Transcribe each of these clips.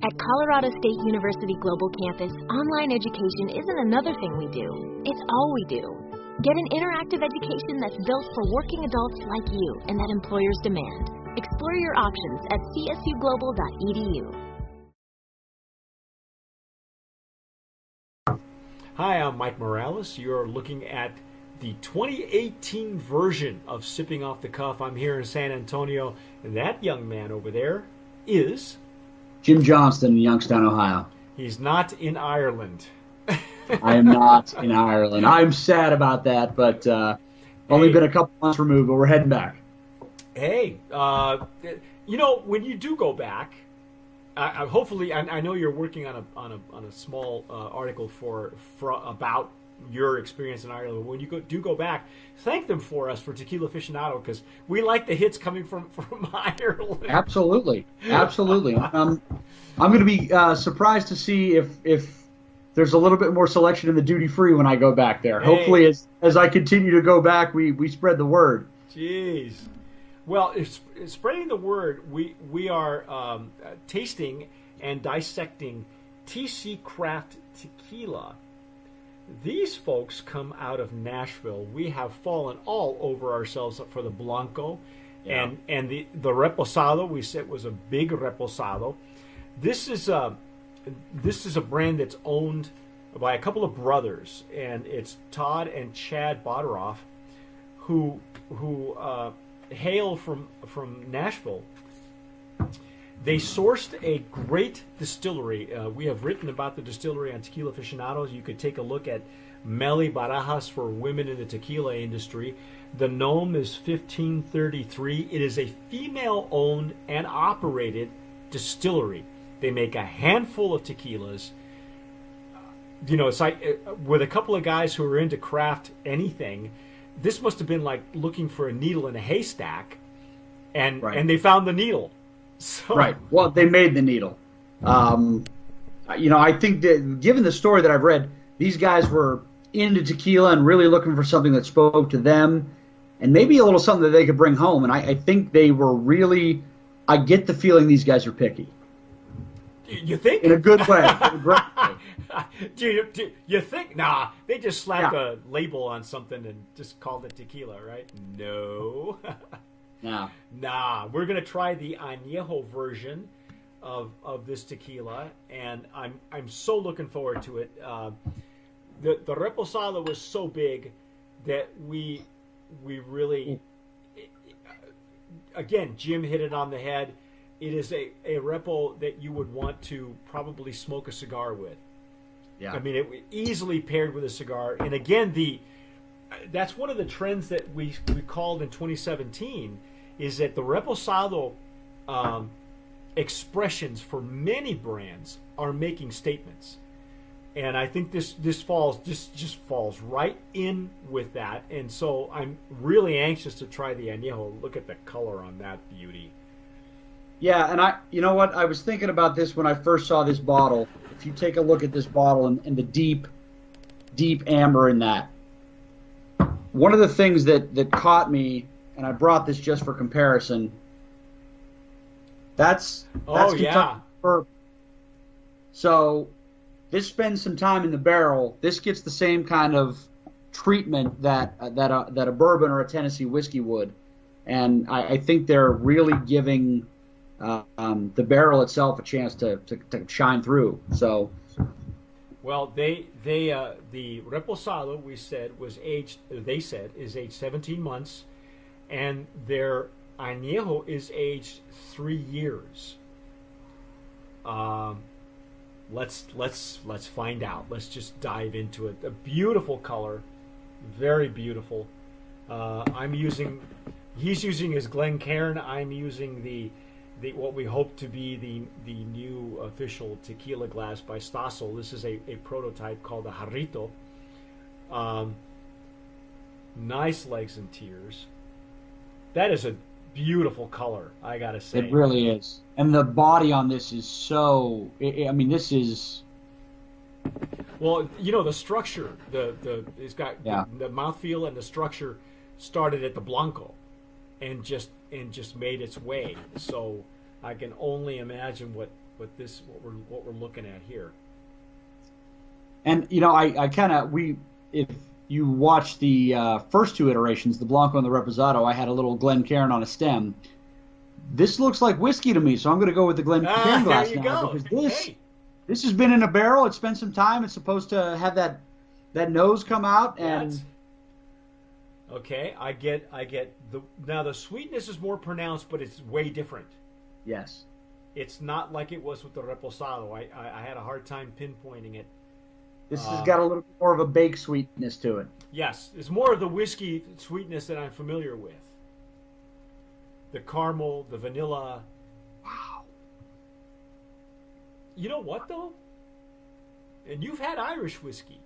At Colorado State University Global Campus, online education isn't another thing we do, it's all we do. Get an interactive education that's built for working adults like you and that employers demand. Explore your options at csuglobal.edu. Hi, I'm Mike Morales. You're looking at the 2018 version of Sipping Off the Cuff. I'm here in San Antonio, and that young man over there is Jim Johnston in Youngstown, Ohio. He's not in Ireland. I am not in Ireland. I'm sad about that, but uh, only Hey. been a couple months removed, but we're heading back. Hey, uh, you know when you do go back, I, I, hopefully I, I know you're working on a on a on a small uh, article for, for about your experience in Ireland. When you go, do go back, thank them for us for Tequila Aficionado because we like the hits coming from from Ireland. Absolutely, absolutely. Um, I'm going to be uh, surprised to see if if there's a little bit more selection in the duty free when I go back there. Hey. Hopefully, as as I continue to go back, we we spread the word. Jeez. Well, spreading the word, we we are um, tasting and dissecting TC Craft Tequila. These folks come out of Nashville. We have fallen all over ourselves for the Blanco, and and the the Reposado. We said was a big Reposado. This is a this is a brand that's owned by a couple of brothers, and it's Todd and Chad Boderoff who who uh, hail from from Nashville. They sourced a great distillery. Uh, we have written about the distillery on Tequila Aficionados. You could take a look at Melly Barajas for women in the tequila industry. The NOM is 1533. It is a female owned and operated distillery. They make a handful of tequilas you know, it's like uh, with a couple of guys who are into craft anything. This must have been like looking for a needle in a haystack, and Right. and they found the needle. So, Right. Well, they made the needle. Um, you know, I think that given the story that I've read, these guys were into tequila and really looking for something that spoke to them, and maybe a little something that they could bring home. And I, I think they were really. I get the feeling these guys are picky You think? in a good way. a way. do, you, do you think? Nah, they just slapped Yeah. a label on something and just called it tequila, right? No. Now, Nah, we're gonna try the añejo version of of this tequila, and I'm I'm so looking forward to it. Uh, the the reposado was so big that we we really again Jim hit it on the head. It is a, a repo that you would want to probably smoke a cigar with. yeah. I mean, it easily paired with a cigar. And again, the that's one of the trends that we we called in 2017 is that the reposado um, expressions for many brands are making statements, and I think this this falls just just falls right in with that. And so I'm really anxious to try the añejo. Look at the color on that beauty. Yeah, and I, you know what? I was thinking about this when I first saw this bottle. If you take a look at this bottle and, and the deep, deep amber in that, one of the things that that caught me, and I brought this just for comparison. That's Oh, that's yeah. Kentucky bourbon. So this spends some time in the barrel. This gets the same kind of treatment that uh, that a, that a bourbon or a Tennessee whiskey would, and I, I think they're really giving uh, um, the barrel itself a chance to, to, to shine through. So Well, they they uh, the reposado we said was aged. They said is aged 17 months, and their añejo is aged three years. Um, let's let's let's find out. Let's just dive into it. A beautiful color, very beautiful. Uh, I'm using. He's using his Glencairn. I'm using the, the what we hope to be the the new official tequila glass by Stossel. This is a, a prototype called the Jarrito. Um, nice legs and tears. That is a beautiful color. I gotta say. it really is, and the body on this is so. I mean, this is Well, you know the structure. The the it's got Yeah. the, the mouthfeel and the structure started at the Blanco, and just and just made its way. So I can only imagine what what this what we're what we're looking at here. And you know, I, I kind of we if you watch the uh, first two iterations, the Blanco and the Reposado, I had a little Glencairn on a stem. This looks like whiskey to me, so I'm going to go with the Glencairn Cairn glass now go. because this Hey. this has been in a barrel. It's spent some time. It's supposed to have that that nose come out, and That's- okay, I get, I get the now the sweetness is more pronounced, but it's way different. yes, It's not like it was with the reposado. I, I, I had a hard time pinpointing it. This Uh, has got a little more of a baked sweetness to it. Yes, it's more of the whiskey sweetness that I'm familiar with. The caramel, the vanilla. Wow. You know what though? And you've had Irish whiskey.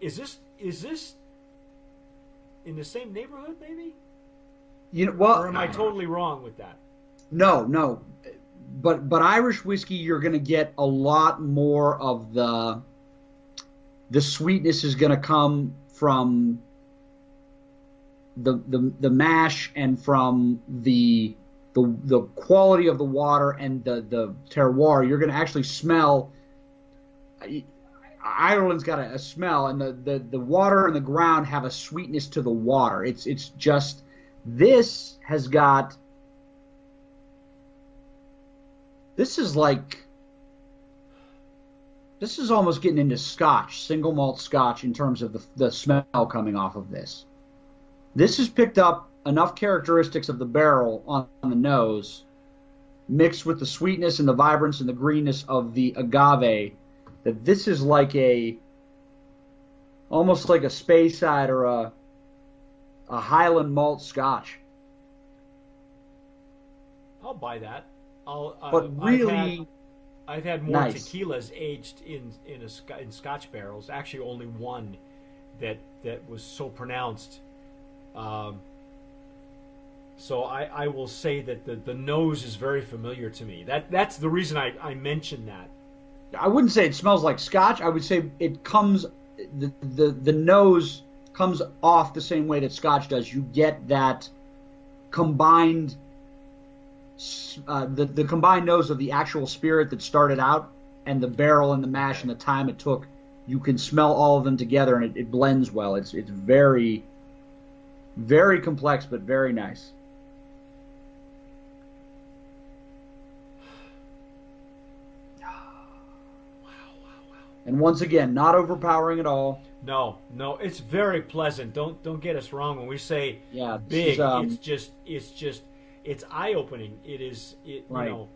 Is this is this in the same neighborhood maybe? You know, well, Or am I totally wrong with that? No, no. But but Irish whiskey, you're going to get a lot more of the the sweetness is going to come from the the the mash and from the the the quality of the water and the the terroir. You're going to actually smell. Ireland's got a, a smell, and the, the the water and the ground have a sweetness to the water. It's it's just this has got this is like this is almost getting into scotch single malt scotch in terms of the, the smell coming off of this this has picked up enough characteristics of the barrel on, on the nose mixed with the sweetness and the vibrance and the greenness of the agave that this is like a almost like a Speyside or a a highland malt scotch I'll buy that. I'll. But I've really had- I've had more Nice. tequilas aged in in a in Scotch barrels. Actually, only one that that was so pronounced. Um, so I, I will say that the, the nose is very familiar to me. That that's the reason I, I mentioned that. I wouldn't say it smells like scotch. I would say it comes the the the nose comes off the same way that scotch does. You get that combined uh, the the combined nose of the actual spirit that started out and the barrel and the mash and the time it took. You can smell all of them together and it, it blends well. It's it's very very complex but very nice. And once again, not overpowering at all. No, no, it's very pleasant. Don't don't get us wrong when we say Yeah, big. is, um, it's just it's just it's eye opening. It is it Right. you know.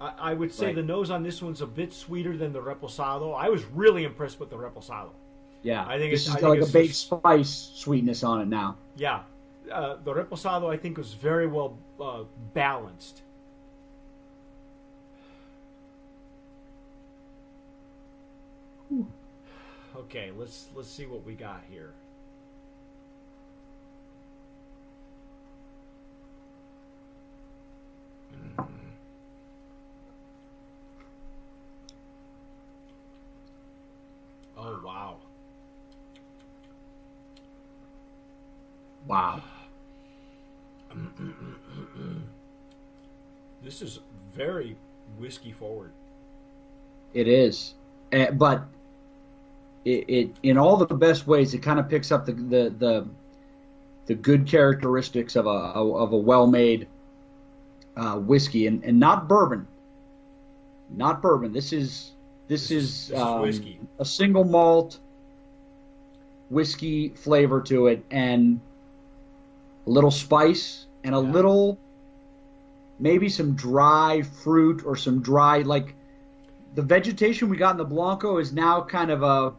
I, I would say Right. the nose on this one's a bit sweeter than the reposado. I was really impressed with the reposado. Yeah, I think this it's- has I got think like a baked spice sweetness on it now. Yeah, uh, the reposado I think was very well uh, balanced. Okay, let's let's see what we got here. Oh wow. Wow. This is very whiskey forward. It is, uh, but it, it in all the best ways. It kind of picks up the the the, the good characteristics of a of a well made uh, whiskey and, and not bourbon. Not bourbon. This is this, This is- is, this is um, whiskey. a single malt whiskey flavor to it and a little spice and a Yeah. little maybe some dry fruit or some dry like the vegetation we got in the blanco is now kind of a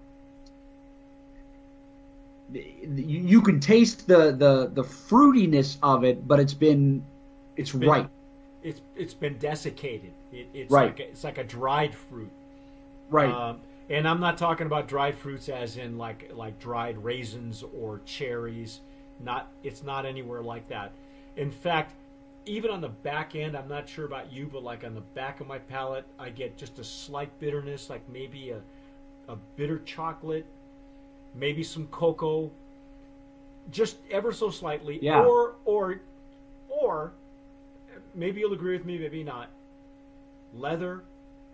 you, can taste the, the the fruitiness of it but it's been it's, been- right It's it's been desiccated. It, it's Right. like a, it's like a dried fruit. right Um, and I'm not talking about dried fruits as in like like dried raisins or cherries. Not it's not anywhere like that. In fact, even on the back end, I'm not sure about you, but like on the back of my palate, I get just a slight bitterness, like maybe a a bitter chocolate, maybe some cocoa, just ever so slightly. Yeah. Or or or maybe you'll agree with me, maybe not. Leather,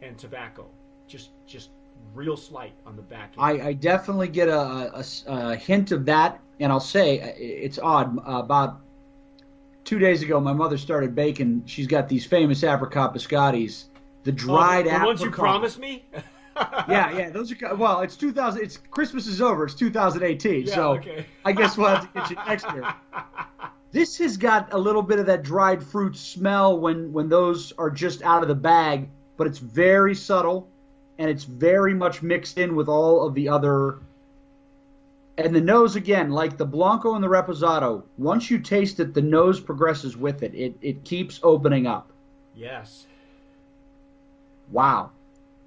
and tobacco. Just just real slight on the back end. I, I definitely get a, a, a hint of that, and I'll say uh, it's odd. About two days ago, my mother started baking. She's got these famous apricot biscottis, the dried oh, the, the ones you promised me. yeah, yeah, those are well. It's 2000. It's Christmas is over. It's 2018. Yeah, so okay. I guess we'll have to get you next year. This has got a little bit of that dried fruit smell when when those are just out of the bag, but it's very subtle, and it's very much mixed in with all of the other. And the nose again, like the Blanco and the Reposado, once you taste it, the nose progresses with it. It it keeps opening up. yes. Wow.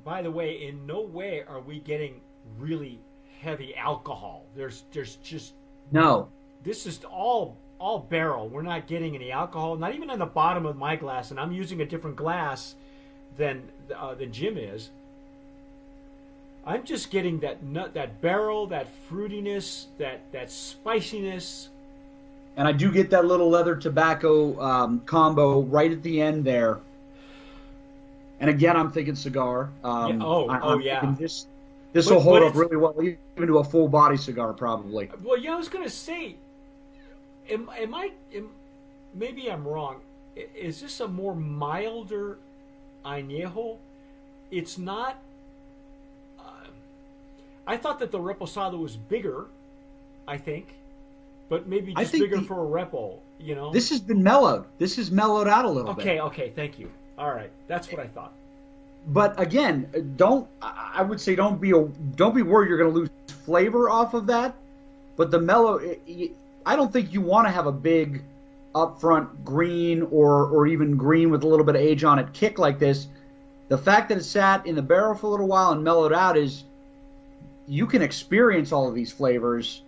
By the way, in no way are we getting really heavy alcohol. There's there's just No. this is all all barrel. We're not getting any alcohol, not even in the bottom of my glass, and I'm using a different glass than uh, than Jim is. I'm just getting that nut, that barrel, that fruitiness, that that spiciness. and I do get that little leather tobacco um, combo right at the end there. And again, I'm thinking cigar. Um, Yeah, oh, I, oh, yeah. This this will hold up really well, even to a full body cigar, probably. Well, yeah, I was gonna say, am, am I? Am, maybe I'm wrong. Is this a more milder añejo? It's not. I thought that the reposado was bigger. I think, but maybe just bigger the- for a repo. You know. This has been mellowed. This has mellowed out a little bit. okay. Okay. Thank you. All right. That's what I thought. But again, don't. I I would say don't be a, don't be worried you're going to lose flavor off of that. But the mellow, I don't think you want to have a big upfront green or or even green with a little bit of age on it kick like this. The fact that it sat in the barrel for a little while and mellowed out is you can experience all of these flavors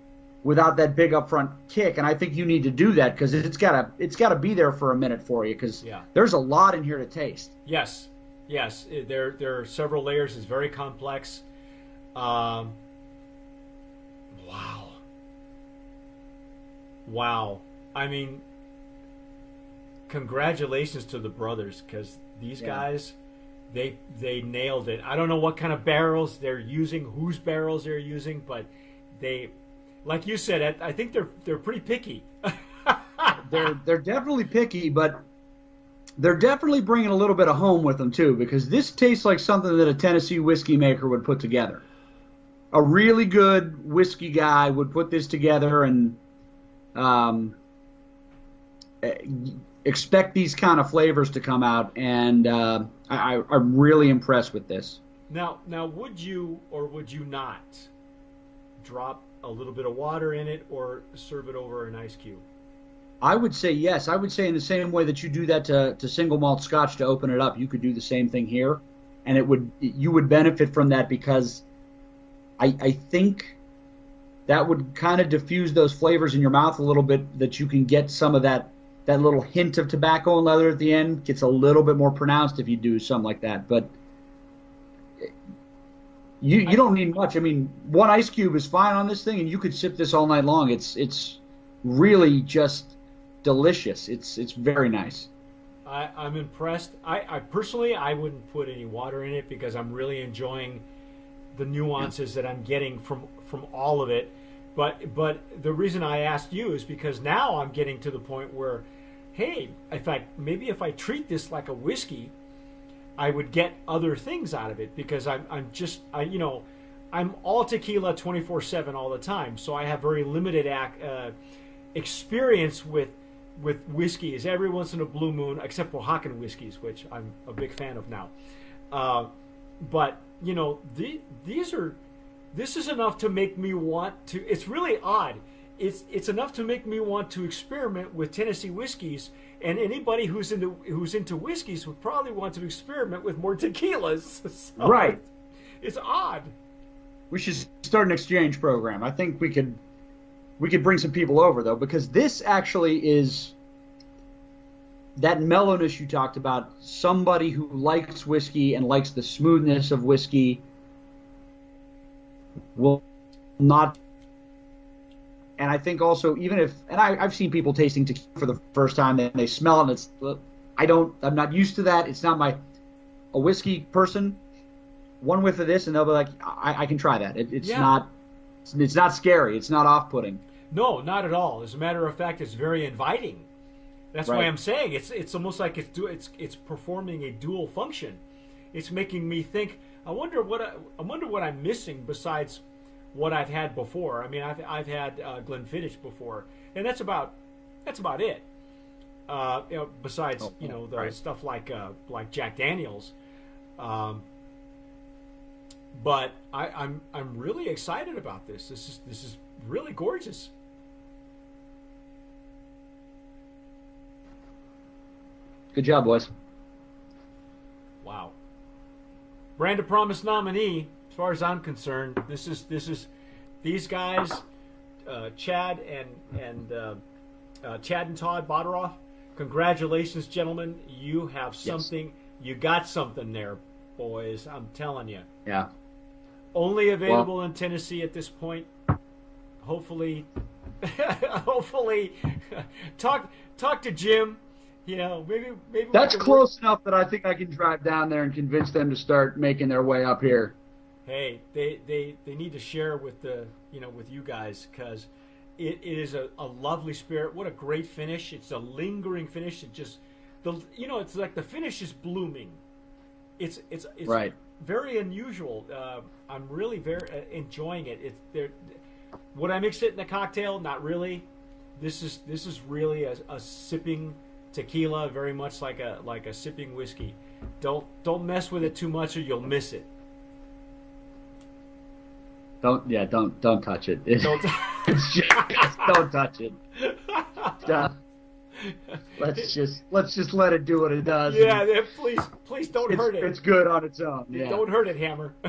without that big upfront kick and I think you need to do that cuz it's got to it's got to be there for a minute for you cuz Yeah. there's a lot in here to taste. Yes, yes. There, there are several layers. It's very complex. Um, wow, wow. I mean, congratulations to the brothers because these Yeah. guys, they they nailed it. I don't know what kind of barrels they're using, whose barrels they're using, but they, like you said, I, I think they're they're pretty picky. they're they're definitely picky, but they're definitely bringing a little bit of home with them too, because this tastes like something that a Tennessee whiskey maker would put together. A really good whiskey guy would put this together and um, eh, expect these kind of flavors to come out, and uh, I, I'm really impressed with this. Now, now, would you or would you not drop a little bit of water in it or serve it over an ice cube? I would say yes. I would say in the same way that you do that to, to single malt scotch to open it up, you could do the same thing here, and it would you would benefit from that because I I think that would kind of diffuse those flavors in your mouth a little bit. That you can get some of that that little hint of tobacco and leather at the end gets a little bit more pronounced if you do something like that. But you you don't need much. I mean, one ice cube is fine on this thing, and you could sip this all night long. It's it's really just delicious. It's it's very nice. I, I'm impressed. I, I personally, I wouldn't put any water in it because I'm really enjoying the nuances that I'm getting from from all of it. But but the reason I asked you is because now I'm getting to the point where, hey, if I maybe if I treat this like a whiskey, I would get other things out of it because I'm I'm just I you know I'm all tequila 24 seven all the time, so I have very limited ac- uh, experience with with whiskeys. Every once in a blue moon, except Oaxacan whiskeys, which I'm a big fan of now. Uh, but you know, the, these are this is enough to make me want to. It's really odd. It's it's enough to make me want to experiment with Tennessee whiskeys. And anybody who's into who's into whiskeys would probably want to experiment with more tequilas. So Right. It's odd. We should start an exchange program. I think we could we could bring some people over though because this actually is that mellowness you talked about. Somebody who likes whiskey and likes the smoothness of whiskey will not. And I think also even if and I, I've seen people tasting tequila for the first time and they smell it and it's I don't I'm not used to that. It's not my a whiskey person, one whiff of this, and they'll be like, I, I can try that. It, it's Yeah. not. It's, it's not scary. It's not off-putting. No, not at all. As a matter of fact, it's very inviting. That's why I'm saying it's it's almost like it's do it's it's performing a dual function. It's making me think. I wonder what I, I wonder what I'm missing besides what I've had before. I mean, I've I've had uh, Glenfiddich before, and that's about that's about it. Uh, you know, besides Oh, you know the right. stuff like uh, like Jack Daniels. Um, but I, I'm I'm really excited about this. This is this is really gorgeous. Good job, boys. Wow. Brand of Promise nominee, as far as I'm concerned, this is this is these guys, uh, Chad and and uh, uh, Chad and Todd Boderoff. Congratulations, gentlemen! You have something. You got something there, boys. I'm telling you. Yeah. Only available in Tennessee at this point. Hopefully, hopefully, talk talk to Jim. You know, maybe maybe That's can work- close enough that I think I can drive down there and convince them to start making their way up here. hey, they, they, they need to share with the you know with you guys because it, it is a, a lovely spirit. What a great finish! It's a lingering finish. It just the you know it's like the finish is blooming. It's it's it's Right. very unusual. Uh, I'm really very uh, enjoying it. It's there. Would I mix it in a cocktail? Not really. This is this is really a, a sipping tequila, very much like a like a sipping whiskey. Don't don't mess with it too much or you'll miss it. Don't yeah, don't don't touch it. Don't. just, don't touch it. Let's just let's just let it do what it does. yeah, yeah, please, please don't hurt it. it's good on its own. Yeah. Don't hurt it, Hammer.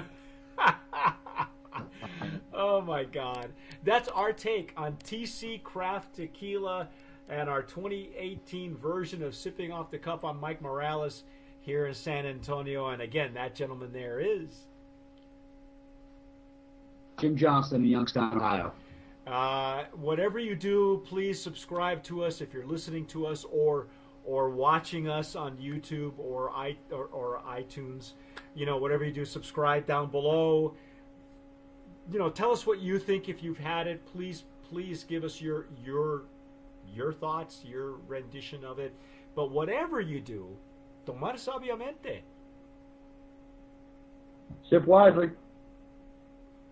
oh my God, that's our take on TC Craft Tequila and our 2018 version of Sipping Off the Cuff on Mike Morales here in San Antonio. And again, that gentleman there is. Jim Johnston in Youngstown, Ohio. Uh, whatever you do, please subscribe to us if you're listening to us or or watching us on YouTube or i or, or iTunes. You know, whatever you do, subscribe down below. You know, tell us what you think if you've had it. Please, please give us your your your thoughts, your rendition of it. But whatever you do, tomar sabiamente. Sip wisely.